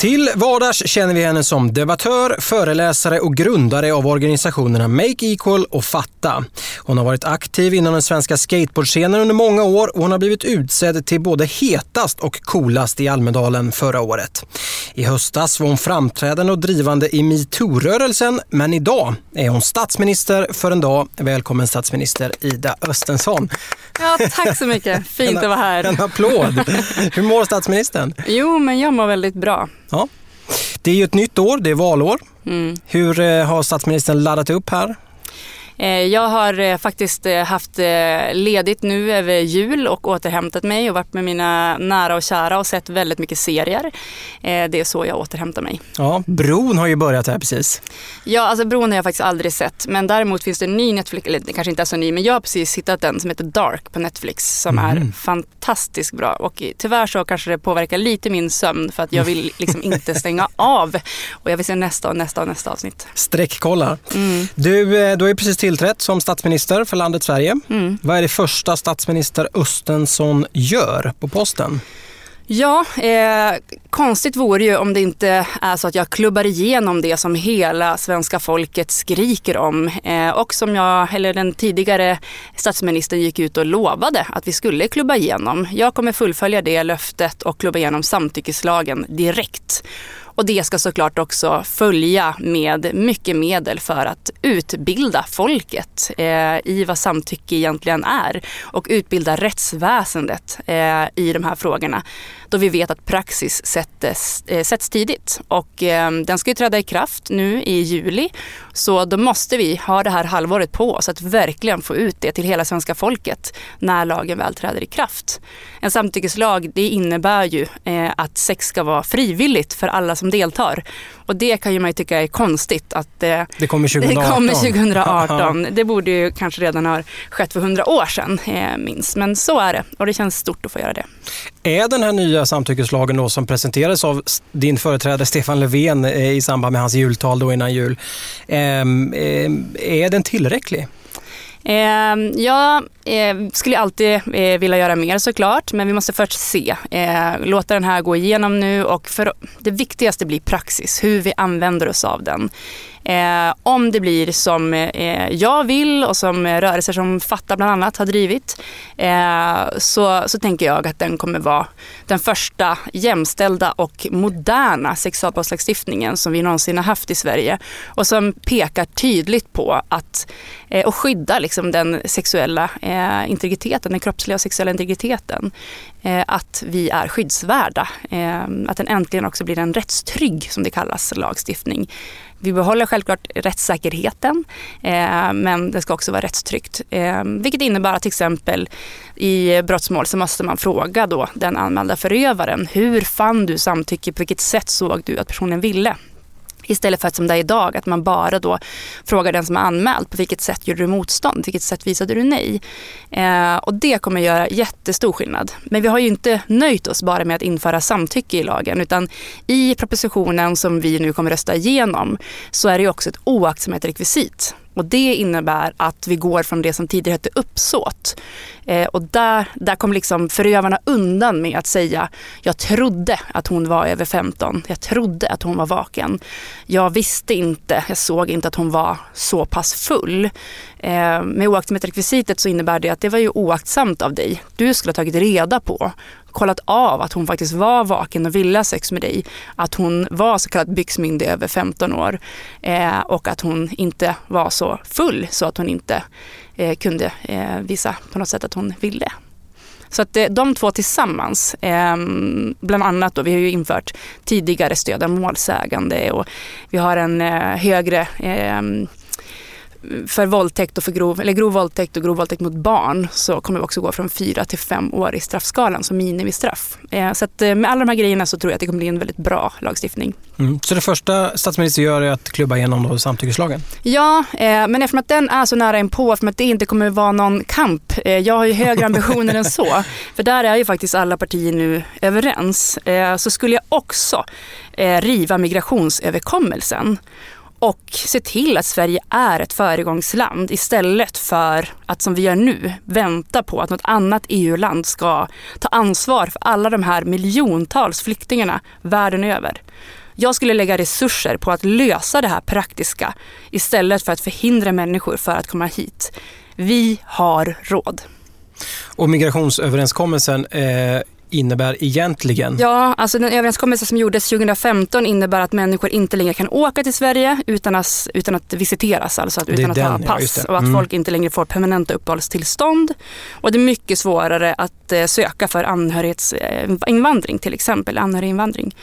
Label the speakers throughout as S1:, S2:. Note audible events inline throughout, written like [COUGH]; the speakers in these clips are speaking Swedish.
S1: Till vardags känner vi henne som debattör, föreläsare och grundare av organisationerna Make Equal och Fatta. Hon har varit aktiv inom den svenska skateboardscenen under många år och hon har blivit utsedd till både hetast och coolast i Almedalen förra året. I höstas var hon framträdande och drivande i metoo-rörelsen men idag är hon statsminister för en dag. Välkommen statsminister Ida Östensson.
S2: Ja, tack så mycket. Fint att vara här.
S1: En applåd. Hur mår statsministern?
S2: Jo, men jag mår väldigt bra.
S1: Ja. Det är ju ett nytt år, det är valår. Mm. Hur eh, har statsministern laddat upp här?
S2: Eh, jag har eh, faktiskt haft ledigt nu över jul och återhämtat mig och varit med mina nära och kära och sett väldigt mycket serier. Det är så jag återhämtar mig.
S1: Ja, Bron har ju börjat här precis.
S2: Ja, alltså Bron har jag faktiskt aldrig sett. Men däremot finns det en ny Netflix, eller det kanske inte är så ny, men jag har precis hittat den som heter Dark på Netflix som mm. är fantastiskt bra. Och tyvärr så kanske det påverkar lite min sömn för att jag vill [LAUGHS] liksom inte stänga av. Och jag vill se nästa och nästa och nästa avsnitt.
S1: Sträckkolla. Mm. Du, du har ju precis tillträtt som statsminister för landet Sverige. Mm. Vad är det första statsminister Östensson gör på posten?
S2: Ja, eh, konstigt vore ju om det inte är så att jag klubbar igenom det som hela svenska folket skriker om eh, och som jag, eller den tidigare statsministern gick ut och lovade att vi skulle klubba igenom. Jag kommer fullfölja det löftet och klubba igenom samtyckeslagen direkt. Och det ska såklart också följa med mycket medel för att utbilda folket eh, i vad samtycke egentligen är och utbilda rättsväsendet eh, i de här frågorna. Då vi vet att praxis sättes, eh, sätts tidigt och eh, den ska ju träda i kraft nu i juli. Så då måste vi ha det här halvåret på oss att verkligen få ut det till hela svenska folket när lagen väl träder i kraft. En samtyckeslag det innebär ju eh, att sex ska vara frivilligt för alla som deltar. Och det kan ju man ju tycka är konstigt att
S1: eh, det kommer 2018. [LAUGHS]
S2: Det, kommer 2018. det borde ju kanske redan ha skett för hundra år sedan eh, minst. Men så är det och det känns stort att få göra det.
S1: Är den här nya samtyckeslagen då som presenterades av din företrädare Stefan Löfven eh, i samband med hans jultal då innan jul, ehm, ehm, är den tillräcklig?
S2: Ehm, eh, jag skulle alltid eh, vilja göra mer såklart, men vi måste först se. Låta den här gå igenom nu och för, det viktigaste blir praxis, hur vi använder oss av den. Eh, om det blir som eh, jag vill och som rörelser som Fatta bland annat har drivit eh, så, så tänker jag att den kommer vara den första jämställda och moderna sexualbrottslagstiftningen som vi någonsin har haft i Sverige och som pekar tydligt på att eh, och skydda liksom den sexuella eh, integriteten, den kroppsliga och sexuella integriteten. Eh, att vi är skyddsvärda. Eh, att den äntligen också blir en rättstrygg, som det kallas, lagstiftning. Vi behåller självklart rättssäkerheten eh, men det ska också vara rättstryggt. Eh, vilket innebär att till exempel i brottsmål så måste man fråga då den anmälda förövaren. Hur fann du samtycke? På vilket sätt såg du att personen ville? Istället för att som det är idag, att man bara då frågar den som har anmält på vilket sätt gjorde du motstånd, på vilket sätt visade du nej. Eh, och det kommer göra jättestor skillnad. Men vi har ju inte nöjt oss bara med att införa samtycke i lagen utan i propositionen som vi nu kommer rösta igenom så är det också ett oaktsamhetsrekvisit. Och det innebär att vi går från det som tidigare hette uppsåt Eh, och där, där kom liksom förövarna undan med att säga jag trodde att hon var över 15. Jag trodde att hon var vaken. Jag visste inte, jag såg inte att hon var så pass full. Eh, med oaktsamhetsrekvisitet så innebär det att det var ju oaktsamt av dig. Du skulle ha tagit reda på, kollat av att hon faktiskt var vaken och ville ha sex med dig. Att hon var så kallat byxmyndig över 15 år eh, och att hon inte var så full så att hon inte eh, kunde eh, visa på något sätt att hon ville. Så att eh, de två tillsammans, ehm, bland annat då, vi har ju infört tidigare stöd av målsägande och vi har en eh, högre ehm, för våldtäkt och för grov, eller grov våldtäkt och grov våldtäkt mot barn så kommer vi också gå från fyra till fem år i straffskalan som minimistraff. Eh, så att eh, med alla de här grejerna så tror jag att det kommer bli en väldigt bra lagstiftning.
S1: Mm. Så det första statsministern gör är att klubba igenom då samtyckeslagen?
S2: Ja, eh, men eftersom att den är så nära inpå, eftersom att det inte kommer vara någon kamp. jag har ju högre ambitioner än så. [LAUGHS] För där är ju faktiskt alla partier nu överens. så skulle jag också riva migrationsöverkommelsen och se till att Sverige är ett föregångsland istället för att som vi gör nu vänta på att något annat EU-land ska ta ansvar för alla de här miljontals flyktingarna världen över. Jag skulle lägga resurser på att lösa det här praktiska istället för att förhindra människor för att komma hit. Vi har råd.
S1: Och migrationsöverenskommelsen eh, innebär egentligen?
S2: Ja, alltså den överenskommelse som gjordes 2015 innebär att människor inte längre kan åka till Sverige utan att, utan att visiteras, alltså att, utan att den, ha pass. Ja, och att mm. folk inte längre får permanenta uppehållstillstånd. Och det är mycket svårare att eh, söka för anhörighetsinvandring till exempel, anhöriginvandring.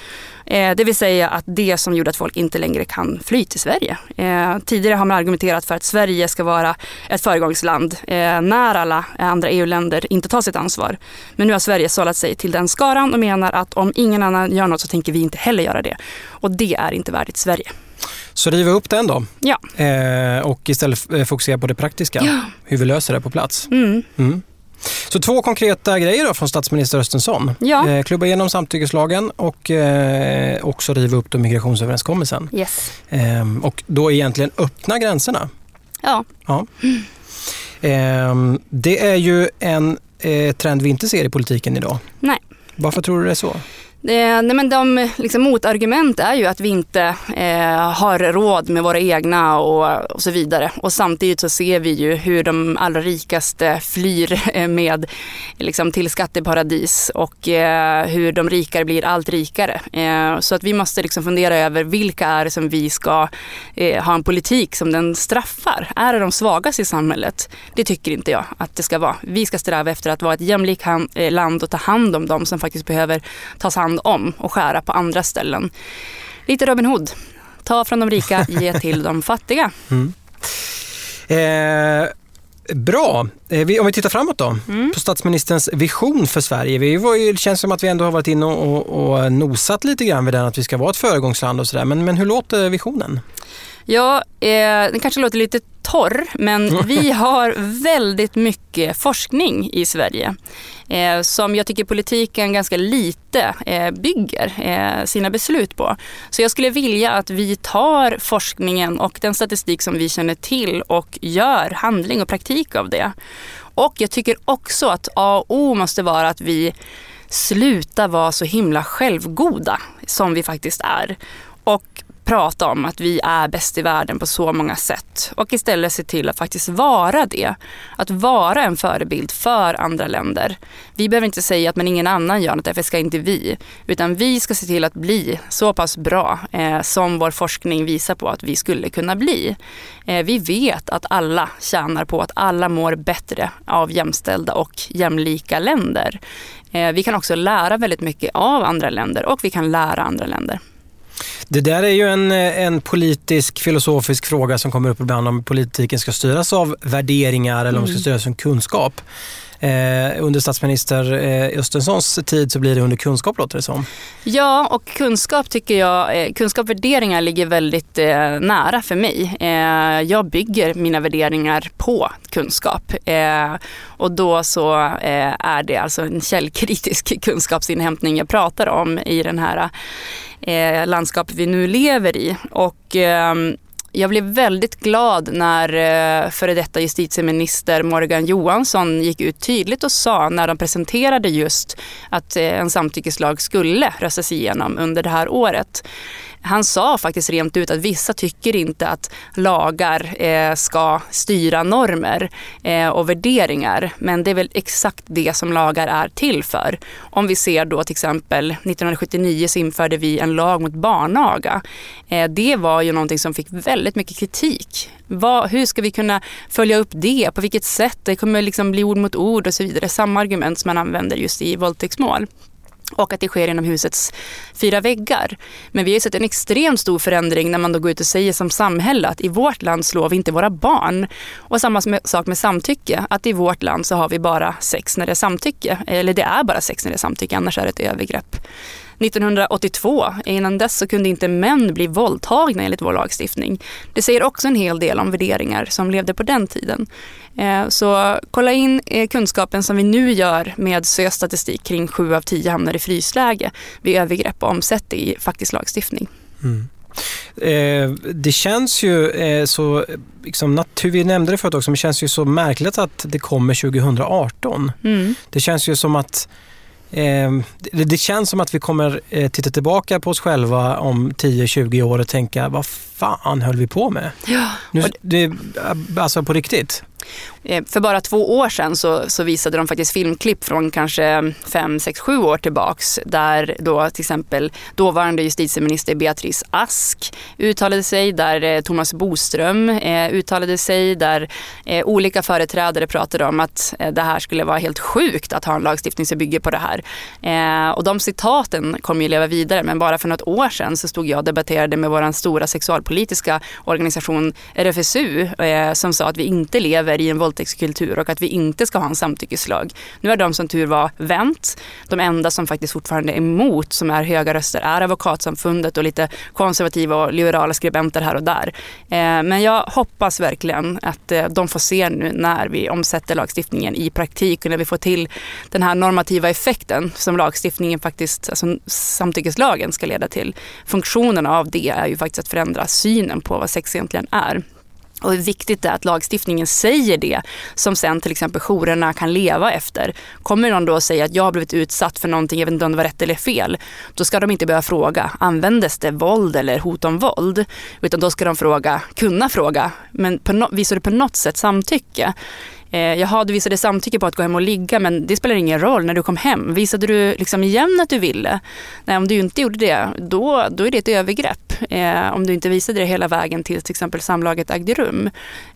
S2: Eh, det vill säga att det som gjorde att folk inte längre kan fly till Sverige. Eh, tidigare har man argumenterat för att Sverige ska vara ett föregångsland eh, när alla andra EU-länder inte tar sitt ansvar. Men nu har Sverige sållat sig till den skaran och menar att om ingen annan gör något så tänker vi inte heller göra det. Och det är inte värdigt Sverige.
S1: Så riva upp den då.
S2: Ja.
S1: Eh, och istället fokusera på det praktiska. Ja. Hur vi löser det på plats.
S2: Mm.
S1: Mm. Så två konkreta grejer då från statsminister Östensson.
S2: Ja.
S1: Eh, klubba igenom samtyckeslagen och eh, också riva upp då migrationsöverenskommelsen.
S2: Yes.
S1: Eh, och då egentligen öppna gränserna.
S2: Ja.
S1: ja. Eh, det är ju en eh, trend vi inte ser i politiken idag.
S2: Nej.
S1: Varför tror du det är så?
S2: Eh, nej men de liksom, motargument är ju att vi inte eh, har råd med våra egna och, och, så vidare. Och samtidigt så ser vi ju hur de allra rikaste flyr eh, med, liksom, till skatteparadis och eh, hur de rikare blir allt rikare. Eh, så att vi måste liksom fundera över vilka är det som vi ska eh, ha en politik som den straffar. Är det de svagaste i samhället? Det tycker inte jag att det ska vara. Vi ska sträva efter att vara ett jämlikt eh, land och ta hand om de som faktiskt behöver tas hand hand om och skära på andra ställen. Lite Robin Hood. Ta från de rika, [LAUGHS] ge till de fattiga.
S1: Mm. Eh, bra. Eh, om vi tittar framåt då, mm. på statsministerns vision för Sverige. Vi var ju, det känns som att vi ändå har varit inne och, och nosat lite grann vid den, att vi ska vara ett föregångsland och sådär. Men, men hur låter visionen?
S2: Ja, eh, den kanske låter lite torr, men [LAUGHS] vi har väldigt mycket forskning i Sverige eh, som jag tycker politiken ganska lite eh, bygger eh, sina beslut på. Så jag skulle vilja att vi tar forskningen och den statistik som vi känner till och gör handling och praktik av det. Och jag tycker också att A och O måste vara att vi slutar vara så himla självgoda som vi faktiskt är. Och prata om att vi är bäst i världen på så många sätt och istället se till att faktiskt vara det. Att vara en förebild för andra länder. Vi behöver inte säga att men ingen annan gör något, därför ska inte vi. Utan vi ska se till att bli så pass bra eh, som vår forskning visar på att vi skulle kunna bli. Eh, vi vet att alla tjänar på att alla mår bättre av jämställda och jämlika länder. Eh, vi kan också lära väldigt mycket av andra länder och vi kan lära andra länder.
S1: Det där är ju en, en politisk filosofisk fråga som kommer upp ibland om politiken ska styras av värderingar eller om den ska mm. styras av kunskap. Eh, under statsminister eh, Östenssons tid så blir det under kunskap låter det som.
S2: Ja, och kunskap tycker jag, eh, kunskap och värderingar ligger väldigt eh, nära för mig. Eh, jag bygger mina värderingar på kunskap. Eh, och då så eh, är det alltså en källkritisk [LAUGHS] kunskapsinhämtning jag pratar om i den här eh, landskapet vi nu lever i. Och ehm, jag blev väldigt glad när eh, före detta justitieminister Morgan Johansson gick ut tydligt och sa när de presenterade just att eh, en samtyckeslag skulle röstas igenom under det här året han sa faktiskt rent ut att vissa tycker inte att lagar eh, ska styra normer eh, och värderingar. Men det är väl exakt det som lagar är till för. Om vi ser då till exempel 1979 så införde vi en lag mot barnaga. Eh, det var ju någonting som fick väldigt mycket kritik. Vad, hur ska vi kunna följa upp det? På vilket sätt? Det kommer liksom bli ord mot ord och så vidare. Samma argument som man använder just i våldtäktsmål och att det sker inom husets fyra väggar. Men vi har sett en extremt stor förändring när man då går ut och säger som samhälle att i vårt land slår vi inte våra barn. Och samma sak med samtycke, att i vårt land så har vi bara sex när det är samtycke. Eller det är bara sex när det är samtycke, annars är det ett övergrepp. 1982, innan dess så kunde inte män bli våldtagna enligt vår lagstiftning. Det säger också en hel del om värderingar som levde på den tiden. Eh, så kolla in eh, kunskapen som vi nu gör med SÖ-statistik kring 7 av 10 hamnar i frysläge vid övergrepp och omsätt det i faktisk lagstiftning. Mm.
S1: Eh, det känns ju eh, så, liksom, vi nämnde det förut också, men det känns ju så märkligt att det kommer 2018. Mm. Det känns ju som att det, det, känns som att vi kommer eh, titta tillbaka på oss själva om 10-20 år och tänka, vad fan höll vi på med?
S2: Ja.
S1: Nu, det, alltså på riktigt.
S2: Eh, för bara två år sedan så, så, visade de faktiskt filmklipp från kanske fem, sex, sju år tillbaks där då till exempel dåvarande justitieminister Beatrice Ask uttalade sig, där eh, Thomas Boström eh, uttalade sig, där olika företrädare pratade om att det här skulle vara helt sjukt att ha en lagstiftning som bygger på det här. Och de citaten kommer ju leva vidare men bara för något år sedan så stod jag och debatterade med vår stora sexualpolitiska organisation RFSU som sa att vi inte lever i en våldtäktskultur och att vi inte ska ha en samtyckeslag. Nu har de som tur var vänt. De enda som faktiskt fortfarande är emot, som är höga röster, är advokatsamfundet och lite konservativa och liberala skribenter här och där. Eh, men jag hoppas verkligen att eh, de får se nu när vi omsätter lagstiftningen i praktik och när vi får till den här normativa effekten som lagstiftningen faktiskt, alltså samtyckeslagen ska leda till. Funktionen av det är ju faktiskt att förändra synen på vad sex egentligen är. Och hur viktigt det är att lagstiftningen säger det som sen till exempel jourerna kan leva efter. Kommer någon då och säger att jag har blivit utsatt för någonting, jag vet inte om det var rätt eller fel. Då ska de inte behöva fråga, användes det våld eller hot om våld? Utan då ska de fråga, kunna fråga, men på no visar du på något sätt samtycke? Eh, jaha, du visade samtycke på att gå hem och ligga men det spelar ingen roll när du kom hem. Visade du liksom igen att du ville? Nej, om du inte gjorde det, då, då är det ett övergrepp. Eh, om du inte visade det hela vägen till till exempel samlaget ägde rum.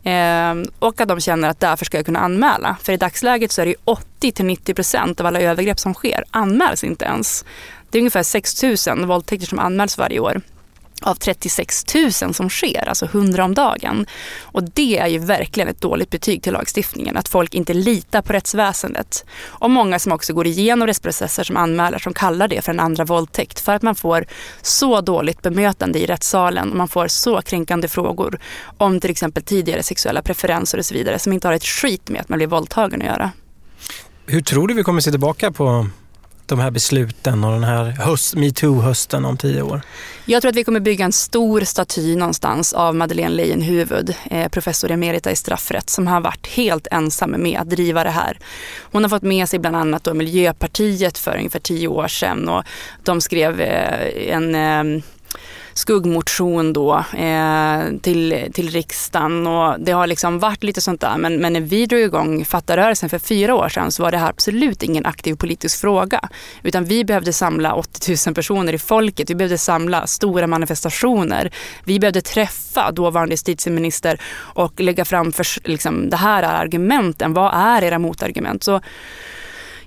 S2: Eh, och att de känner att därför ska jag kunna anmäla. För i dagsläget så är det 80-90% av alla övergrepp som sker anmäls inte ens. Det är ungefär 6 000 våldtäkter som anmäls varje år av 36 000 som sker, alltså 100 om dagen. Och det är ju verkligen ett dåligt betyg till lagstiftningen, att folk inte litar på rättsväsendet. Och många som också går igenom rättsprocesser som anmäler som kallar det för en andra våldtäkt för att man får så dåligt bemötande i rättssalen och man får så kränkande frågor om till exempel tidigare sexuella preferenser och så vidare som inte har ett skit med att man blir våldtagen att göra.
S1: Hur tror du vi kommer se tillbaka på de här besluten och den här höst, metoo-hösten om tio år?
S2: Jag tror att vi kommer bygga en stor staty någonstans av Madeleine Leijonhufvud, eh, professor emerita i straffrätt, som har varit helt ensam med att driva det här. Hon har fått med sig bland annat då Miljöpartiet för ungefär tio år sedan och de skrev eh, en eh, skuggmotion då eh, till, till riksdagen och det har liksom varit lite sånt där. Men, men när vi drog igång Fattarörelsen för fyra år sedan så var det här absolut ingen aktiv politisk fråga. Utan vi behövde samla 80 000 personer i folket. Vi behövde samla stora manifestationer. Vi behövde träffa dåvarande justitieminister och lägga fram för, liksom, det här är argumenten. Vad är era motargument? Så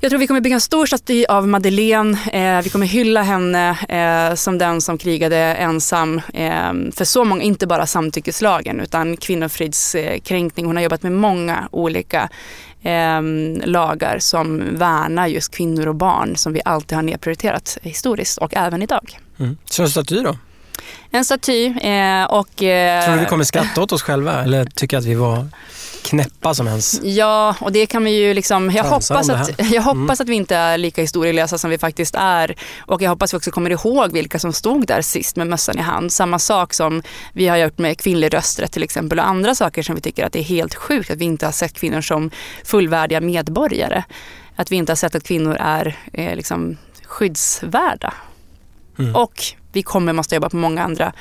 S2: jag tror vi kommer bygga en stor staty av Madeleine. Eh, vi kommer hylla henne eh, som den som krigade ensam eh, för så många, inte bara samtyckeslagen utan kvinnofridskränkning. Hon har jobbat med många olika eh, lagar som värnar just kvinnor och barn som vi alltid har nedprioriterat historiskt och även idag.
S1: Mm. Så en staty då?
S2: En staty eh, och... Eh,
S1: tror du vi kommer skratta åt oss själva eller tycka att vi var knäppa som ens...
S2: Ja, och det kan vi ju liksom... Jag hoppas, att, jag hoppas
S1: Mm.
S2: att vi inte är lika historielösa som vi faktiskt är. Och jag hoppas vi också kommer ihåg vilka som stod där sist med mössan i hand. Samma sak som vi har gjort med kvinnlig rösträtt till exempel och andra saker som vi tycker att det är helt sjukt att vi inte har sett kvinnor som fullvärdiga medborgare. Att vi inte har sett att kvinnor är eh, liksom skyddsvärda.
S1: Mm.
S2: Och vi kommer måste jobba på många andra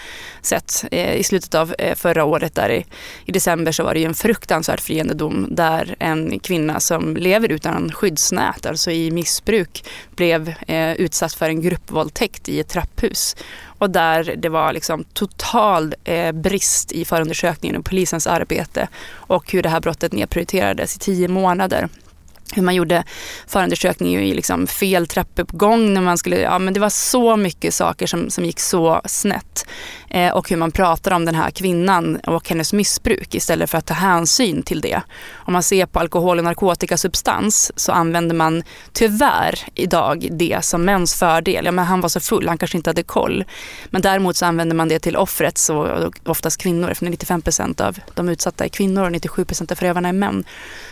S2: sätt. Eh, I slutet av eh, förra året, där i, i december, så var det ju en fruktansvärd friendedom där en kvinna som lever utan skyddsnät, alltså i missbruk, blev eh, utsatt för en gruppvåldtäkt i ett trapphus. Och där det var liksom total eh, brist i förundersökningen och polisens arbete och hur det här brottet nedprioriterades i tio månader hur man gjorde förundersökning i liksom fel trappuppgång när man skulle, ja men det var så mycket saker som, som gick så snett. Eh, och hur man pratar om den här kvinnan och hennes missbruk istället för att ta hänsyn till det. Om man ser på alkohol och narkotikasubstans så använder man tyvärr idag det som mäns fördel. Ja men han var så full, han kanske inte hade koll. Men däremot så använder man det till offret, så oftast kvinnor, eftersom 95 procent av de utsatta är kvinnor och 97 procent av förövarna är män.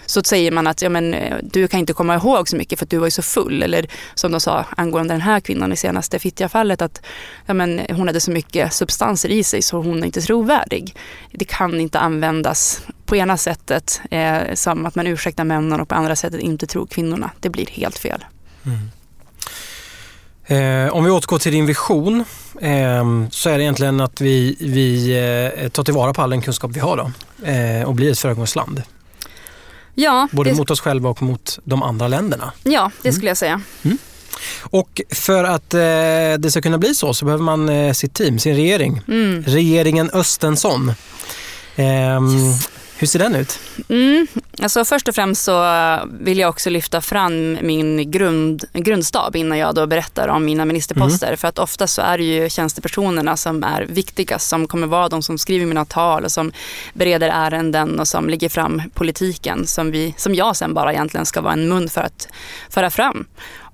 S2: Så säger man att ja, men, eh, du kan inte komma ihåg så mycket för att du var ju så full. Eller som de sa angående den här kvinnan i senaste Fittja-fallet att ja, men, hon hade så mycket substans substanser i sig så hon är inte trovärdig. Det kan inte användas på ena sättet eh, som att man ursäktar männen och på andra sättet inte tror kvinnorna. Det blir helt fel.
S1: Eh, om vi återgår till din vision eh, så är det egentligen att vi, vi eh, tar tillvara på all den kunskap vi har då, eh, och blir ett föregångsland.
S2: Ja,
S1: Både
S2: det,
S1: mot oss själva och mot de andra länderna.
S2: ja, det skulle jag säga.
S1: Och för att eh, det ska kunna bli så så behöver man eh, sitt team, sin regering.
S2: Mm.
S1: Regeringen Östensson. Ehm, Hur ser den ut?
S2: Mm. Alltså först och främst så vill jag också lyfta fram min grund, grundstab innan jag då berättar om mina ministerposter. För att ofta så är det ju tjänstepersonerna som är viktigast, som kommer vara de som skriver mina tal och som bereder ärenden och som lägger fram politiken som, vi, som jag sen bara egentligen ska vara en mun för att föra fram.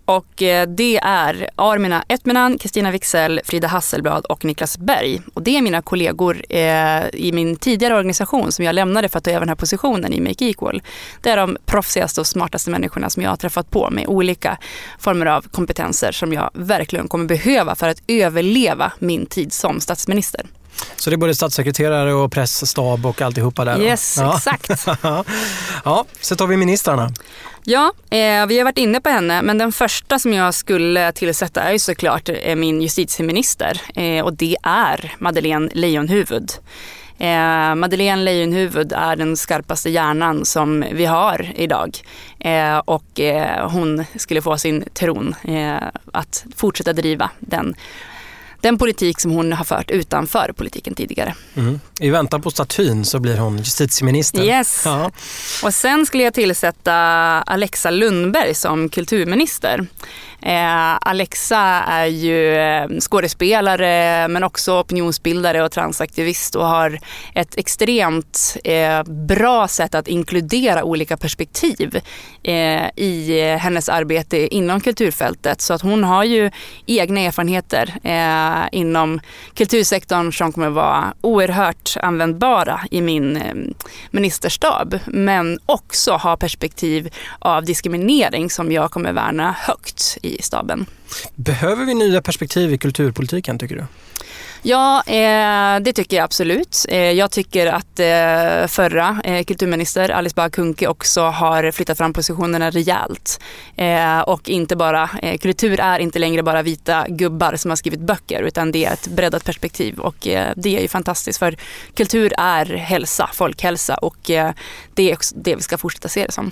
S2: Och eh, det är Armina Etmenan, Kristina Wixell, Frida Hasselblad och Niklas Berg. Och det är mina kollegor eh, i min tidigare organisation som jag lämnade för att ta över den här positionen i Make Equal. Det är de proffsigaste och smartaste människorna som jag har träffat på med olika former av kompetenser som jag verkligen kommer behöva för att överleva min tid som statsminister.
S1: Så det är både statssekreterare och pressstab och alltihopa där?
S2: Yes,
S1: ja.
S2: exakt. [LAUGHS]
S1: ja, så tar vi ministrarna.
S2: Ja, eh, vi har varit inne på henne, men den första som jag skulle tillsätta är ju såklart eh, min justitieminister eh, och det är Madeleine Leijonhufvud. Eh, Madeleine Leijonhufvud är den skarpaste hjärnan som vi har idag eh, och eh, hon skulle få sin tron eh, att fortsätta driva den, den politik som hon har fört utanför politiken tidigare.
S1: Mm. I väntan på statyn så blir hon justitieminister.
S2: Yes.
S1: Ja.
S2: Och sen skulle jag tillsätta Alexa Lundberg som kulturminister. Eh, Alexa är ju eh, skådespelare men också opinionsbildare och transaktivist och har ett extremt eh, bra sätt att inkludera olika perspektiv eh, i hennes arbete inom kulturfältet. Så att hon har ju egna erfarenheter eh, inom kultursektorn som kommer vara oerhört användbara i min eh, ministerstab. Men också ha perspektiv av diskriminering som jag kommer värna högt i staben.
S1: Behöver vi nya perspektiv i kulturpolitiken tycker du?
S2: Ja, eh, det tycker jag absolut. Eh, jag tycker att eh, förra kulturminister Alice Bah Kuhnke också har flyttat fram positionerna rejält. Och inte bara, kultur är inte längre bara vita gubbar som har skrivit böcker utan det är ett breddat perspektiv och det är ju fantastiskt för kultur är hälsa, folkhälsa och det är också det vi ska fortsätta se det som.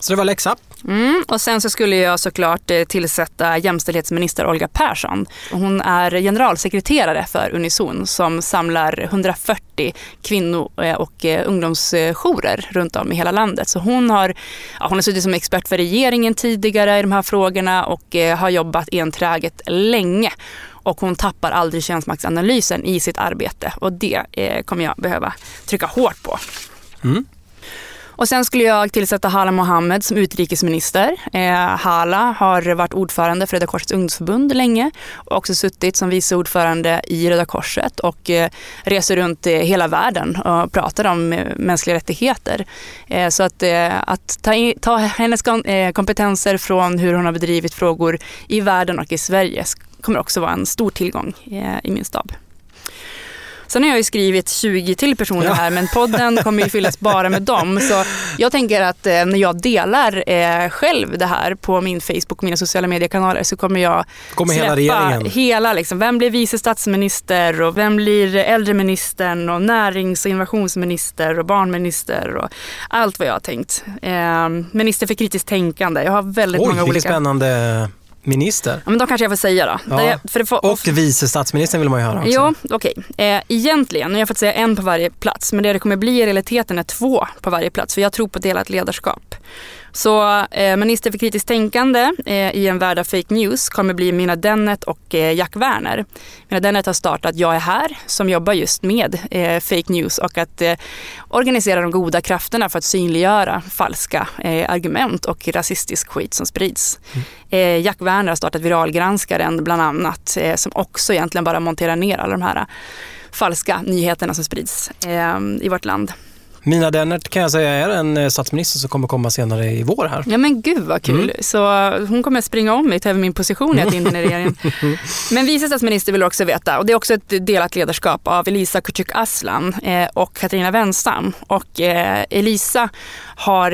S1: Så det var läxa.
S2: Mm, och sen så skulle jag såklart eh, tillsätta jämställdhetsminister Olga Persson. Hon är generalsekreterare för Unison som samlar 140 kvinno eh, och eh, ungdomsjourer runt om i hela landet. Så hon har, ja, hon har suttit som expert för regeringen tidigare i de här frågorna och har jobbat enträget länge. Och hon tappar aldrig könsmaktsanalysen i sitt arbete och det eh, kommer jag behöva trycka hårt på.
S1: Mm.
S2: Och sen skulle jag tillsätta Hala Mohammed som utrikesminister. Eh, Hala har varit ordförande för Röda Korsets ungdomsförbund länge och också suttit som vice ordförande i Röda Korset och eh, reser runt i hela världen och pratar om eh, mänskliga rättigheter. Eh, så att, eh, att ta, in, ta hennes eh, kompetenser från hur hon har bedrivit frågor i världen och i Sverige kommer också vara en stor tillgång eh, i min stab. Sen har jag ju skrivit 20 till personer ja. här men podden kommer ju fyllas bara med dem. Så jag tänker att eh, när jag delar eh, själv det här på min Facebook och mina sociala mediekanaler så kommer jag
S1: kommer
S2: släppa
S1: hela,
S2: hela liksom, vem blir vice statsminister och vem blir äldreministern och närings och innovationsminister och barnminister och allt vad jag har tänkt. Eh, minister för kritiskt tänkande. Jag har väldigt
S1: Oj,
S2: många olika.
S1: spännande minister.
S2: Ja, men då kanske jag får säga då.
S1: Ja. Det, för det får, och vice statsministern vill man ju höra också.
S2: Jo, okej. Okay. Eh, egentligen, nu har jag fått säga en på varje plats, men det det kommer bli i realiteten är två på varje plats, för jag tror på delat ledarskap. Så eh, minister för kritiskt tänkande eh, i en värld av fake news kommer bli Mina Dennett och eh, Jack Werner. Mina Dennett har startat Jag är här som jobbar just med eh, fake news och att eh, organisera de goda krafterna för att synliggöra falska eh, argument och rasistisk skit som sprids. Mm. Jack Werner har startat Viralgranskaren bland annat som också egentligen bara monterar ner alla de här falska nyheterna som sprids i vårt land.
S1: Mina Dennert kan jag säga är en eh, statsminister som kommer komma senare i vår här.
S2: Ja men gud vad kul. Mm. Så hon kommer springa om mig ta över min position när jag in i regeringen. [LAUGHS] men vice statsminister vill också veta och det är också ett delat ledarskap av Elisa Kucuk Aslan eh, och Katarina Wenstam. Och eh, Elisa har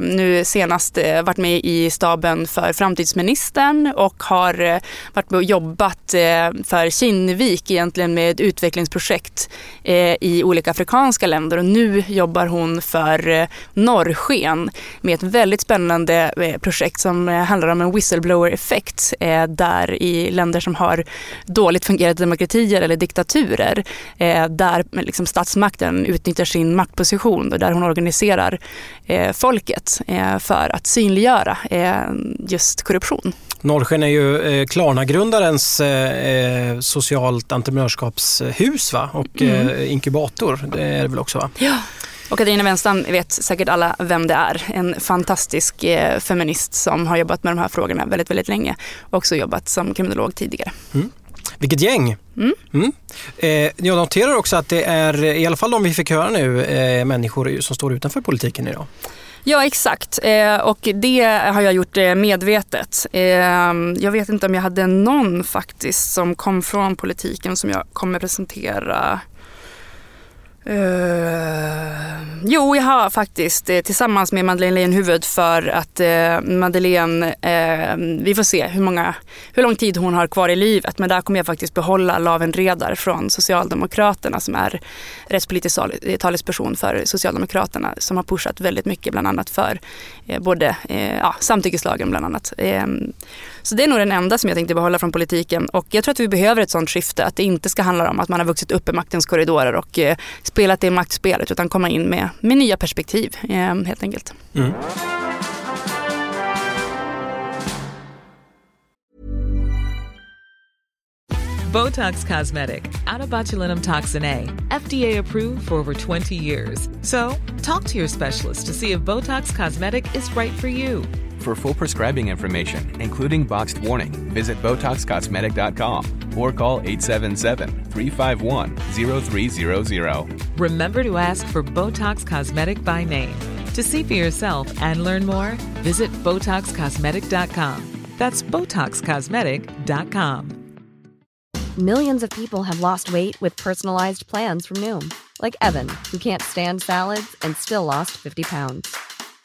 S2: nu senast varit med i staben för framtidsministern och har varit med och jobbat för Kinnevik egentligen med utvecklingsprojekt i olika afrikanska länder och nu jobbar hon för eh, Norrsken med ett väldigt spännande eh, projekt som eh, handlar om en whistleblower-effekt där i länder som har dåligt fungerande demokratier eller diktaturer där liksom statsmakten utnyttjar sin maktposition och där hon organiserar folket för att synliggöra just korruption.
S1: Norrsken är ju eh, Klarna-grundarens eh, socialt entreprenörskapshus va? och mm. eh, inkubator. Det är det väl också? Va?
S2: Ja. Och Katarina Wenstam vet säkert alla vem det är. En fantastisk eh, feminist som har jobbat med de här frågorna väldigt, väldigt länge. Och också jobbat som kriminolog tidigare.
S1: Mm. Vilket gäng! Mm. Mm. Eh, jag noterar också att det är, i alla fall de vi fick höra nu, eh, människor som står utanför politiken idag.
S2: Ja exakt eh, och det har jag gjort eh, medvetet. Eh, jag vet inte om jag hade någon faktiskt som kom från politiken som jag kommer presentera Uh, jo, jag har faktiskt eh, tillsammans med Madeleine Leijonhufvud för att eh, Madeleine, eh, vi får se hur, många, hur lång tid hon har kvar i livet. Men där kommer jag faktiskt behålla Laven Redar från Socialdemokraterna som är rättspolitisk eh, talesperson för Socialdemokraterna som har pushat väldigt mycket bland annat för eh, både eh, ja, samtyckeslagen bland annat. Ehm, så det är nog den enda som jag tänkte behålla från politiken och jag tror att vi behöver ett sånt skifte att det inte ska handla om att man har vuxit upp i maktens korridorer och eh, spelat det maktspelet utan komma in med, med nya perspektiv eh, helt enkelt. Mm.
S3: Botox Cosmetic, out toxin A, FDA approved for over 20 years. So, talk to your specialist to see if Botox Cosmetic is right for you.
S4: For full prescribing information, including boxed warning, visit BotoxCosmetic.com or call 877-351-0300.
S3: Remember to ask for Botox Cosmetic by name. To see for yourself and learn more, visit BotoxCosmetic.com. That's BotoxCosmetic.com.
S5: Millions of people have lost weight with personalized plans from Noom, like Evan, who can't stand salads and still lost 50 pounds.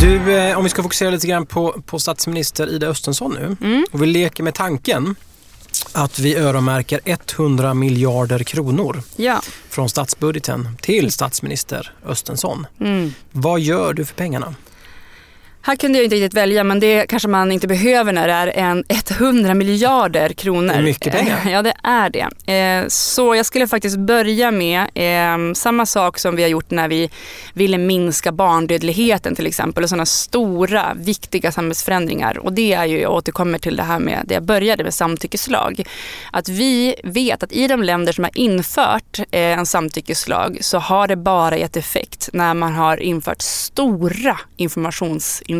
S1: Du, eh, om vi ska fokusera lite grann på, på statsminister Ida Östensson nu.
S2: Mm.
S1: Och vi leker med tanken att vi öronmärker 100 miljarder kronor
S2: Ja.
S1: från statsbudgeten till statsminister Östensson.
S2: Mm.
S1: Vad gör du för pengarna?
S2: Här kunde jag inte riktigt välja men det kanske man inte behöver när det är en 100 miljarder kronor.
S1: Det är mycket pengar.
S2: Eh, [LAUGHS] Ja det är det. Eh, Så jag skulle faktiskt börja med eh, samma sak som vi har gjort när vi ville minska barndödligheten till exempel och sådana stora viktiga samhällsförändringar. Och det är ju, jag återkommer till det här med det jag började med samtyckeslag. Att vi vet att i de länder som har infört eh, en samtyckeslag så har det bara gett effekt när man har infört stora informationsinsatser.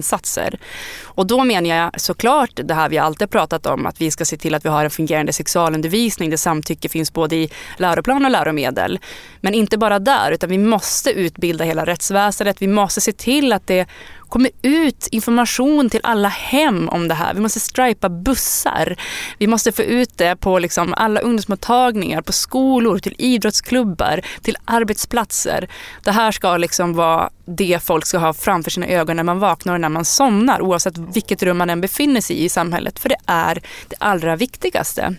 S2: Och då menar jag såklart det här vi alltid pratat om att vi ska se till att vi har en fungerande sexualundervisning där samtycke finns både i läroplan och läromedel. Men inte bara där utan vi måste utbilda hela rättsväsendet. Vi måste se till att det kommer ut information till alla hem om det här. Vi måste stripa bussar. Vi måste få ut det på liksom alla ungdomsmottagningar, på skolor, till idrottsklubbar, till arbetsplatser. Det här ska liksom vara det folk ska ha framför sina ögon när man vaknar och när man somnar oavsett vilket rum man än befinner sig i i samhället. För det är det allra viktigaste.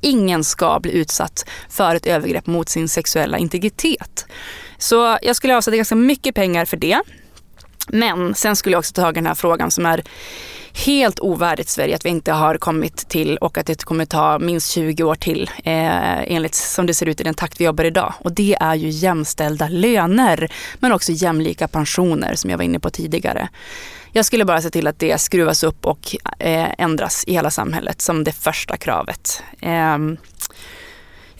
S2: Ingen ska bli utsatt för ett övergrepp mot sin sexuella integritet. Så jag skulle avsätta ganska mycket pengar för det. Men sen skulle jag också ta tag i den här frågan som är helt ovärdigt Sverige att vi inte har kommit till och att det kommer ta minst 20 år till eh, enligt som det ser ut i den takt vi jobbar idag. Och det är ju jämställda löner men också jämlika pensioner som jag var inne på tidigare. Jag skulle bara se till att det skruvas upp och eh, ändras i hela samhället som det första kravet. Eh,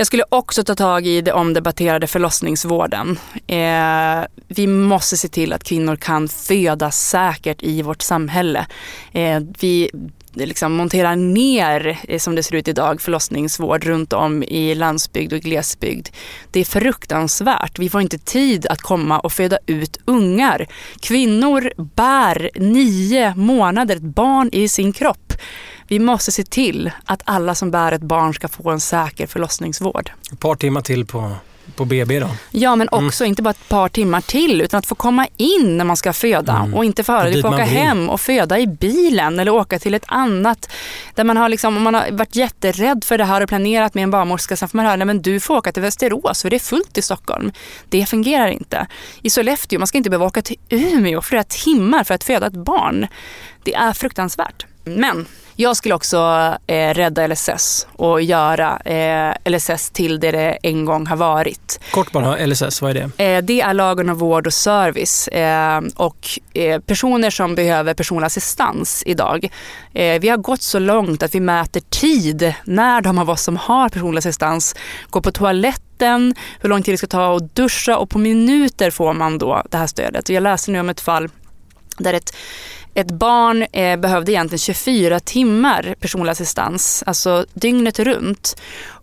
S2: jag skulle också ta tag i det omdebatterade förlossningsvården. Eh, vi måste se till att kvinnor kan föda säkert i vårt samhälle. Eh, vi liksom monterar ner, eh, som det ser ut idag, förlossningsvård runt om i landsbygd och glesbygd. Det är fruktansvärt. Vi får inte tid att komma och föda ut ungar. Kvinnor bär nio månader ett barn i sin kropp. Vi måste se till att alla som bär ett barn ska få en säker förlossningsvård.
S1: Ett par timmar till på, på BB då.
S2: Ja, men
S1: Mm.
S2: också inte bara ett par timmar till utan att få komma in när man ska föda
S1: Mm.
S2: och inte få
S1: Och
S2: att får åka hem och föda i bilen eller åka till ett annat där man har, liksom, om man har varit jätterädd för det här och planerat med en barnmorska sen får man höra nej men du får åka till Västerås för det är fullt i Stockholm. Det fungerar inte. I Sollefteå, man ska inte behöva åka till Umeå flera timmar för att föda ett barn. Det är fruktansvärt. Men jag skulle också eh, rädda LSS och göra eh, LSS till det det en gång har varit.
S1: Kort bara, LSS, vad är det?
S2: Eh, det är lagen om vård och service eh, och eh, personer som behöver personlig assistans idag. Eh, vi har gått så långt att vi mäter tid när de av oss som har personlig assistans går på toaletten, hur lång tid det ska ta att duscha och på minuter får man då det här stödet. Och jag läste nu om ett fall där ett ett barn eh, behövde egentligen 24 timmar personlig assistans, alltså dygnet runt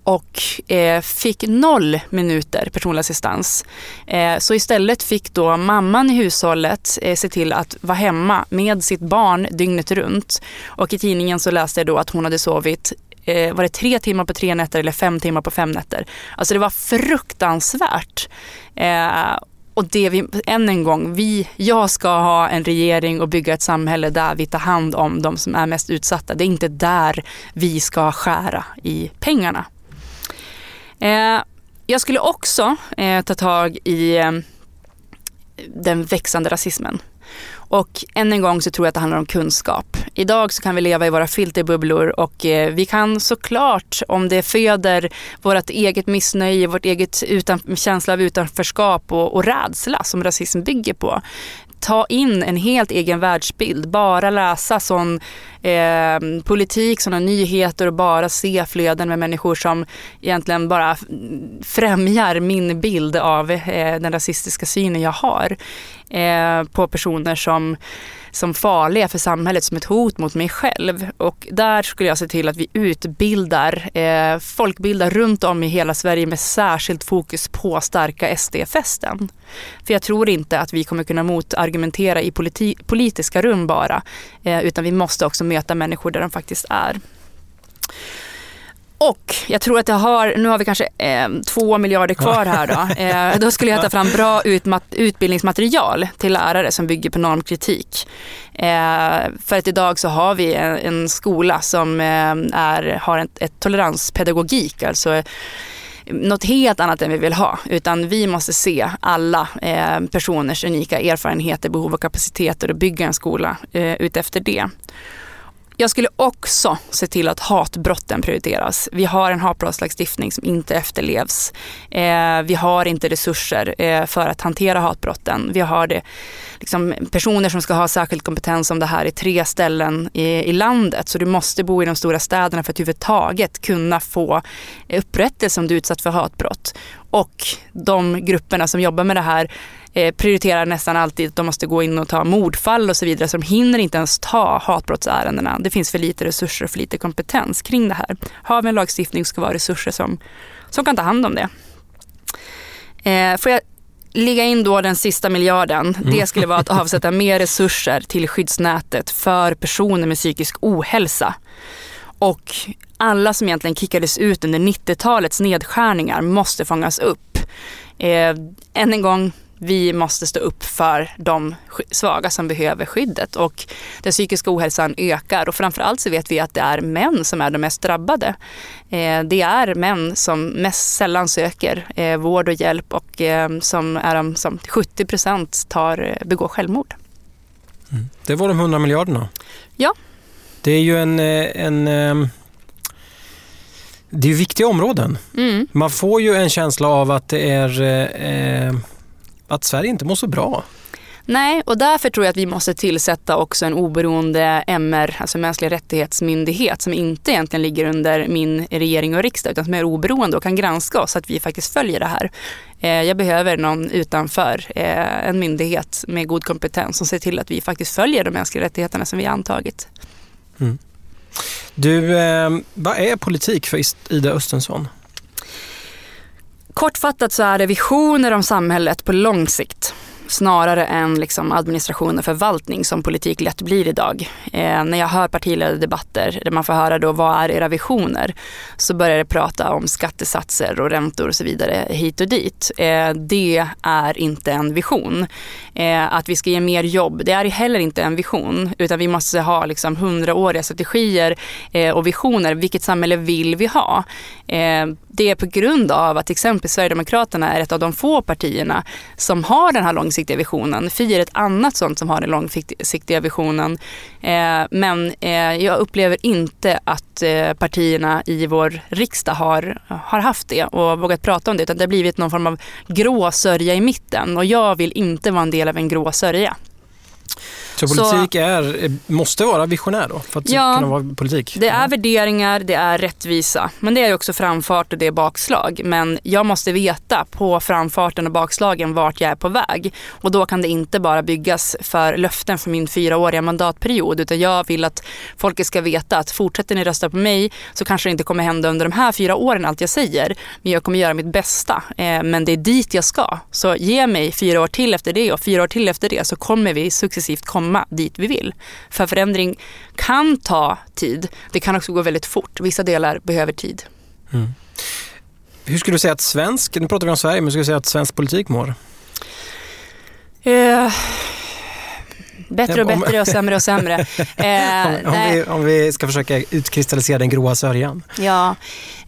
S2: och eh, fick noll minuter personlig assistans. Eh, så istället fick då mamman i hushållet eh, se till att vara hemma med sitt barn dygnet runt. Och i tidningen så läste jag då att hon hade sovit eh, var det tre timmar på tre nätter eller fem timmar på fem nätter. Alltså det var fruktansvärt. Eh, och det vi, än en gång, vi, jag ska ha en regering och bygga ett samhälle där vi tar hand om de som är mest utsatta. Det är inte där vi ska skära i pengarna. Eh, jag skulle också eh, ta tag i eh, den växande rasismen. Och än en gång så tror jag att det handlar om kunskap. Idag så kan vi leva i våra filterbubblor och eh, vi kan såklart, om det föder vårt eget missnöje, vårt eget utan, känsla av utanförskap och, och rädsla som rasism bygger på, ta in en helt egen världsbild, bara läsa sån eh, politik, sådana nyheter och bara se flöden med människor som egentligen bara främjar min bild av eh, den rasistiska synen jag har eh, på personer som som farliga för samhället, som ett hot mot mig själv. Och där skulle jag se till att vi utbildar, eh, folkbildar runt om i hela Sverige med särskilt fokus på starka SD-fästen. För jag tror inte att vi kommer kunna motargumentera i politi politiska rum bara, eh, utan vi måste också möta människor där de faktiskt är. Och jag tror att jag har, nu har vi kanske eh, två miljarder kvar här då. [LAUGHS] Eh, då skulle jag ta fram bra utmat, utbildningsmaterial till lärare som bygger på normkritik. Eh, för att idag så har vi en, en skola som eh, är, har ett, ett toleranspedagogik, alltså något helt annat än vi vill ha. Utan vi måste se alla eh, personers unika erfarenheter, behov och kapaciteter och bygga en skola eh, utefter det. Jag skulle också se till att hatbrotten prioriteras. Vi har en hatbrottslagstiftning som inte efterlevs. Eh, vi har inte resurser eh, för att hantera hatbrotten. Vi har det, liksom, personer som ska ha särskild kompetens om det här i tre ställen i, i landet. Så du måste bo i de stora städerna för att överhuvudtaget kunna få upprättelse om du är utsatt för hatbrott. Och de grupperna som jobbar med det här eh, prioriterar nästan alltid att de måste gå in och ta mordfall och så vidare. Så de hinner inte ens ta hatbrottsärendena. Det finns för lite resurser och för lite kompetens kring det här. Har vi en lagstiftning ska vara resurser som, som kan ta hand om det. Eh, får jag ligga in då den sista miljarden. Mm. Det skulle vara att avsätta mer resurser till skyddsnätet för personer med psykisk ohälsa. Och alla som egentligen kickades ut under 90-talets nedskärningar måste fångas upp. Eh, än en gång, vi måste stå upp för de svaga som behöver skyddet och den psykiska ohälsan ökar och framförallt så vet vi att det är män som är de mest drabbade. Eh, det är män som mest sällan söker eh, vård och hjälp och eh, som är de som 70 procent tar, begår självmord.
S1: Mm. Det var de 100 miljarderna.
S2: Ja.
S1: Det är ju en, en det är viktiga områden. Mm. Man får ju en känsla av att det är eh, att Sverige inte mår så bra.
S2: Nej, och därför tror jag att vi måste tillsätta också en oberoende MR, alltså mänskliga rättighetsmyndighet som inte egentligen ligger under min regering och riksdag utan som är oberoende och kan granska oss så att vi faktiskt följer det här. Eh, jag behöver någon utanför, eh, en myndighet med god kompetens som ser till att vi faktiskt följer de mänskliga rättigheterna som vi har antagit. Mm.
S1: Du, eh, vad är politik för Ida Östensson?
S2: Kortfattat så är det visioner om samhället på lång sikt snarare än liksom administration och förvaltning som politik lätt blir idag. Eh, när jag hör partiledardebatter där man får höra då vad är era visioner så börjar det prata om skattesatser och räntor och så vidare hit och dit. Eh, det är inte en vision. Eh, att vi ska ge mer jobb, det är heller inte en vision utan vi måste ha liksom hundraåriga strategier eh, och visioner. Vilket samhälle vill vi ha? Eh, det är på grund av att till exempel Sverigedemokraterna är ett av de få partierna som har den här långsiktiga visionen. Fi är ett annat sånt som har den långsiktiga visionen. Eh, men eh, jag upplever inte att eh, partierna i vår riksdag har, har haft det och vågat prata om det. Utan det har blivit någon form av grå sörja i mitten och jag vill inte vara en del av en grå sörja.
S1: Så politik så, är, måste vara visionär då för att ja, kunna vara politik?
S2: Det är värderingar, det är rättvisa. Men det är också framfart och det är bakslag. Men jag måste veta på framfarten och bakslagen vart jag är på väg. Och då kan det inte bara byggas för löften för min fyraåriga mandatperiod. Utan jag vill att folket ska veta att fortsätter ni rösta på mig så kanske det inte kommer hända under de här fyra åren allt jag säger. Men jag kommer göra mitt bästa. Eh, men det är dit jag ska. Så ge mig fyra år till efter det och fyra år till efter det så kommer vi successivt komma komma dit vi vill. För förändring kan ta tid. Det kan också gå väldigt fort. Vissa delar behöver tid. Mm.
S1: Hur skulle du säga att svensk, nu pratar vi om Sverige, men hur skulle du säga att svensk politik mår?
S2: Eh, Bättre och bättre och sämre och sämre. [LAUGHS]
S1: Eh, om, om, vi, om, vi, ska försöka utkristallisera den gråa sörjan.
S2: Ja,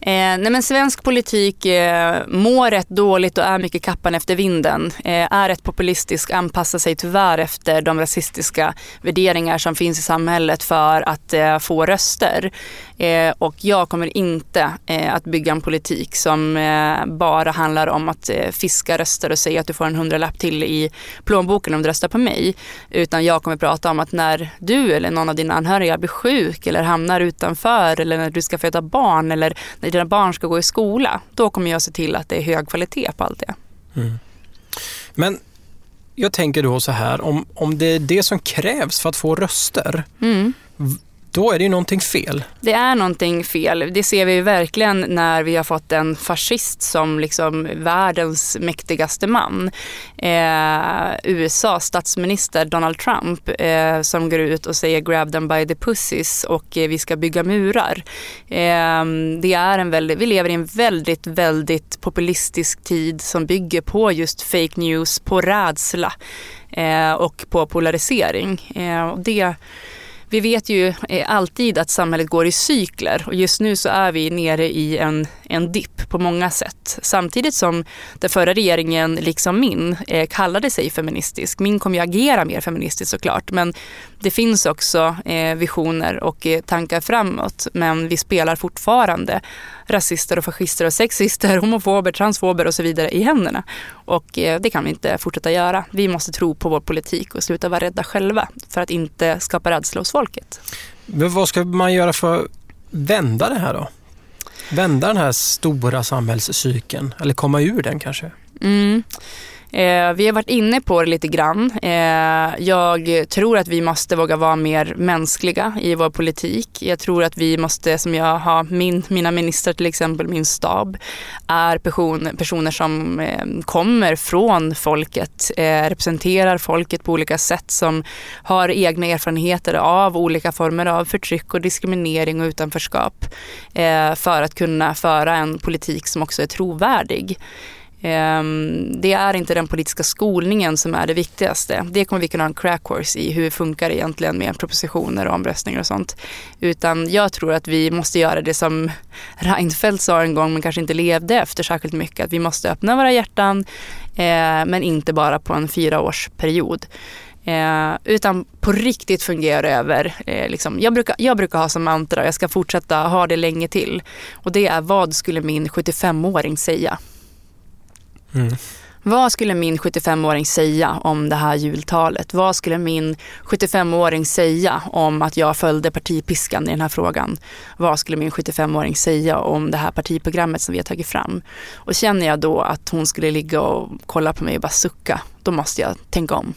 S2: eh, nej men svensk politik eh, mår rätt dåligt och är mycket kappan efter vinden. Eh, är rätt populistisk, anpassar sig tyvärr efter de rasistiska värderingar som finns i samhället för att eh, få röster. Eh, och jag kommer inte eh, att bygga en politik som eh, bara handlar om att eh, fiska röster och säga att du får en hundralapp till i plånboken om du röstar på mig. Utan jag kommer prata om att när du eller någon av dina anhöriga blir sjuk eller hamnar utanför eller när du ska föda barn eller när dina barn ska gå i skola. Då kommer jag se till att det är hög kvalitet på allt det. Mm.
S1: Men jag tänker då så här, om, om det är det som krävs för att få röster,
S2: Mm
S1: då är det ju någonting fel.
S2: Det är någonting fel. Det ser vi ju verkligen när vi har fått en fascist som liksom världens mäktigaste man. Eh, USAs statsminister Donald Trump eh, som går ut och säger grab them by the pussies och eh, vi ska bygga murar. Eh, det är en väldigt, vi lever i en väldigt, väldigt populistisk tid som bygger på just fake news, på rädsla eh, och på polarisering. Eh, och det vi vet ju eh, alltid att samhället går i cykler och just nu så är vi nere i en, en dipp på många sätt. Samtidigt som den förra regeringen, liksom min, eh, kallade sig feministisk. Min kommer ju agera mer feministiskt såklart men det finns också eh, visioner och eh, tankar framåt men vi spelar fortfarande rasister och fascister och sexister, [LAUGHS] homofober, transfober och så vidare i händerna. Och eh, det kan vi inte fortsätta göra. Vi måste tro på vår politik och sluta vara rädda själva för att inte skapa rädsla hos folket.
S1: Men vad ska man göra för att vända det här då? Vända den här stora samhällscykeln, eller komma ur den kanske?
S2: Mm. Eh, vi har varit inne på det lite grann. Eh, jag tror att vi måste våga vara mer mänskliga i vår politik. Jag tror att vi måste, som jag har, min, mina ministrar till exempel, min stab, är person, personer som eh, kommer från folket, eh, representerar folket på olika sätt, som har egna erfarenheter av olika former av förtryck och diskriminering och utanförskap eh, för att kunna föra en politik som också är trovärdig. Ehm, det är inte den politiska skolningen som är det viktigaste. Det kommer vi kunna ha en crack course i hur det funkar egentligen med propositioner och omröstningar och sånt. Utan jag tror att vi måste göra det som Reinfeldt sa en gång men kanske inte levde efter särskilt mycket. Att vi måste öppna våra hjärtan eh, men inte bara på en fyraårsperiod. Eh, utan på riktigt fungera över, eh, liksom, jag, brukar, jag brukar ha som mantra, jag ska fortsätta ha det länge till. Och det är vad skulle min 75-åring säga?
S1: Mm.
S2: Vad skulle min 75-åring säga om det här jultalet? Vad skulle min 75-åring säga om att jag följde partipiskan i den här frågan? Vad skulle min 75-åring säga om det här partiprogrammet som vi har tagit fram? Och känner jag då att hon skulle ligga och kolla på mig och bara sucka, då måste jag tänka om.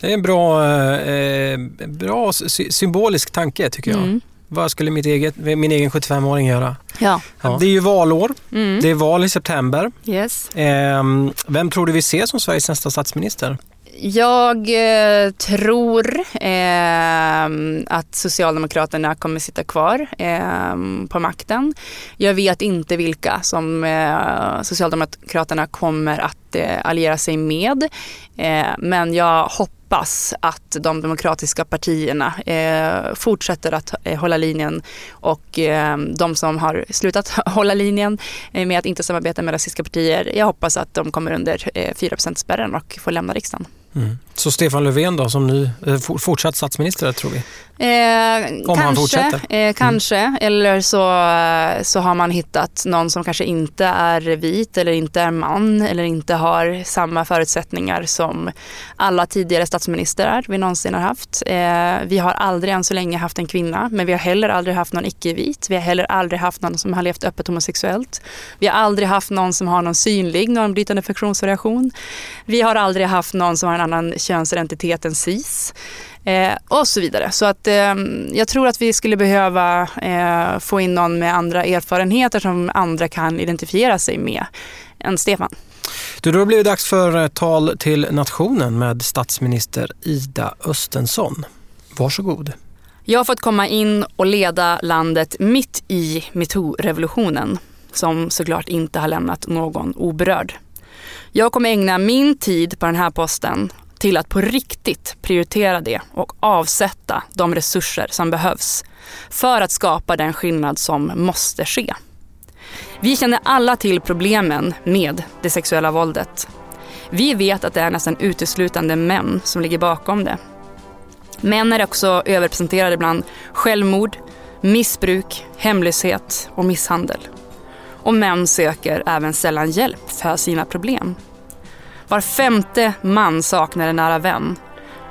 S1: Det är en bra, eh, bra sy- symbolisk tanke tycker jag.
S2: Mm.
S1: Vad skulle mitt eget, min egen 75-åring göra?
S2: Ja.
S1: Ja. Det är ju valår.
S2: Mm.
S1: Det är val i september.
S2: Yes.
S1: Ehm, vem tror du vi ser som Sveriges nästa statsminister?
S2: Jag eh, tror eh, att Socialdemokraterna kommer sitta kvar eh, på makten. Jag vet inte vilka som eh, Socialdemokraterna kommer att eh, alliera sig med. Eh, men jag hoppas att de demokratiska partierna eh, fortsätter att eh, hålla linjen och eh, de som har slutat [LAUGHS] hålla linjen eh, med att inte samarbeta med rasistiska partier, jag hoppas att de kommer under eh, 4 spärren och får lämna riksdagen.
S1: Så Stefan Löfven då som ny eh, for- fortsatt statsminister tror vi?
S2: Eh,
S1: Om han
S2: kanske,
S1: fortsätter. Mm.
S2: eh, kanske. eller så, eh, så har man hittat någon som kanske inte är vit eller inte är man eller inte har samma förutsättningar som alla tidigare statsministrar vi någonsin har haft. Eh, vi har aldrig än så länge haft en kvinna men vi har heller aldrig haft någon icke-vit. Vi har heller aldrig haft någon som har levt öppet homosexuellt. Vi har aldrig haft någon som har någon synlig normbrytande funktionsvariation. Vi har aldrig haft någon som har en annan könsidentitet än cis. Eh, och så vidare. Så att eh, jag tror att vi skulle behöva eh, få in någon med andra erfarenheter som andra kan identifiera sig med än Stefan.
S1: Du, då har det blivit dags för eh, tal till nationen med statsminister Ida Östensson. Varsågod.
S2: Jag har fått komma in och leda landet mitt i metoo-revolutionen som såklart inte har lämnat någon oberörd. Jag kommer ägna min tid på den här posten till att på riktigt prioritera det och avsätta de resurser som behövs för att skapa den skillnad som måste ske. Vi känner alla till problemen med det sexuella våldet. Vi vet att det är nästan uteslutande män som ligger bakom det. Män är också överrepresenterade bland självmord, missbruk, hemlöshet och misshandel. Och män söker även sällan hjälp för sina problem. Var femte man saknar en nära vän.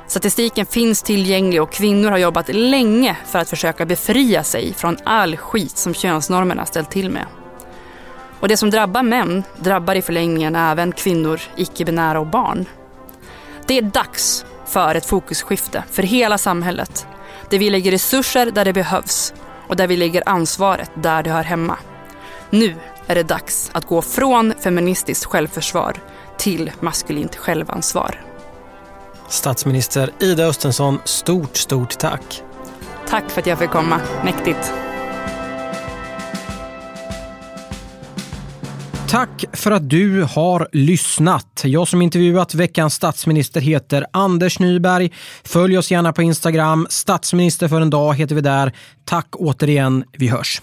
S2: Statistiken finns tillgänglig och kvinnor har jobbat länge för att försöka befria sig från all skit som könsnormerna ställt till med. Och det som drabbar män drabbar i förlängningen även kvinnor, icke-binära och barn. Det är dags för ett fokusskifte för hela samhället. Där vi lägger resurser där det behövs och där vi lägger ansvaret där det hör hemma. Nu är det dags att gå från feministiskt självförsvar till maskulint självansvar.
S1: Statsminister Ida Östensson, stort, stort tack.
S2: Tack för att jag fick komma. Mäktigt.
S1: Tack för att du har lyssnat. Jag som intervjuat veckans statsminister heter Anders Nyberg. Följ oss gärna på Instagram. Statsminister för en dag heter vi där. Tack återigen. Vi hörs.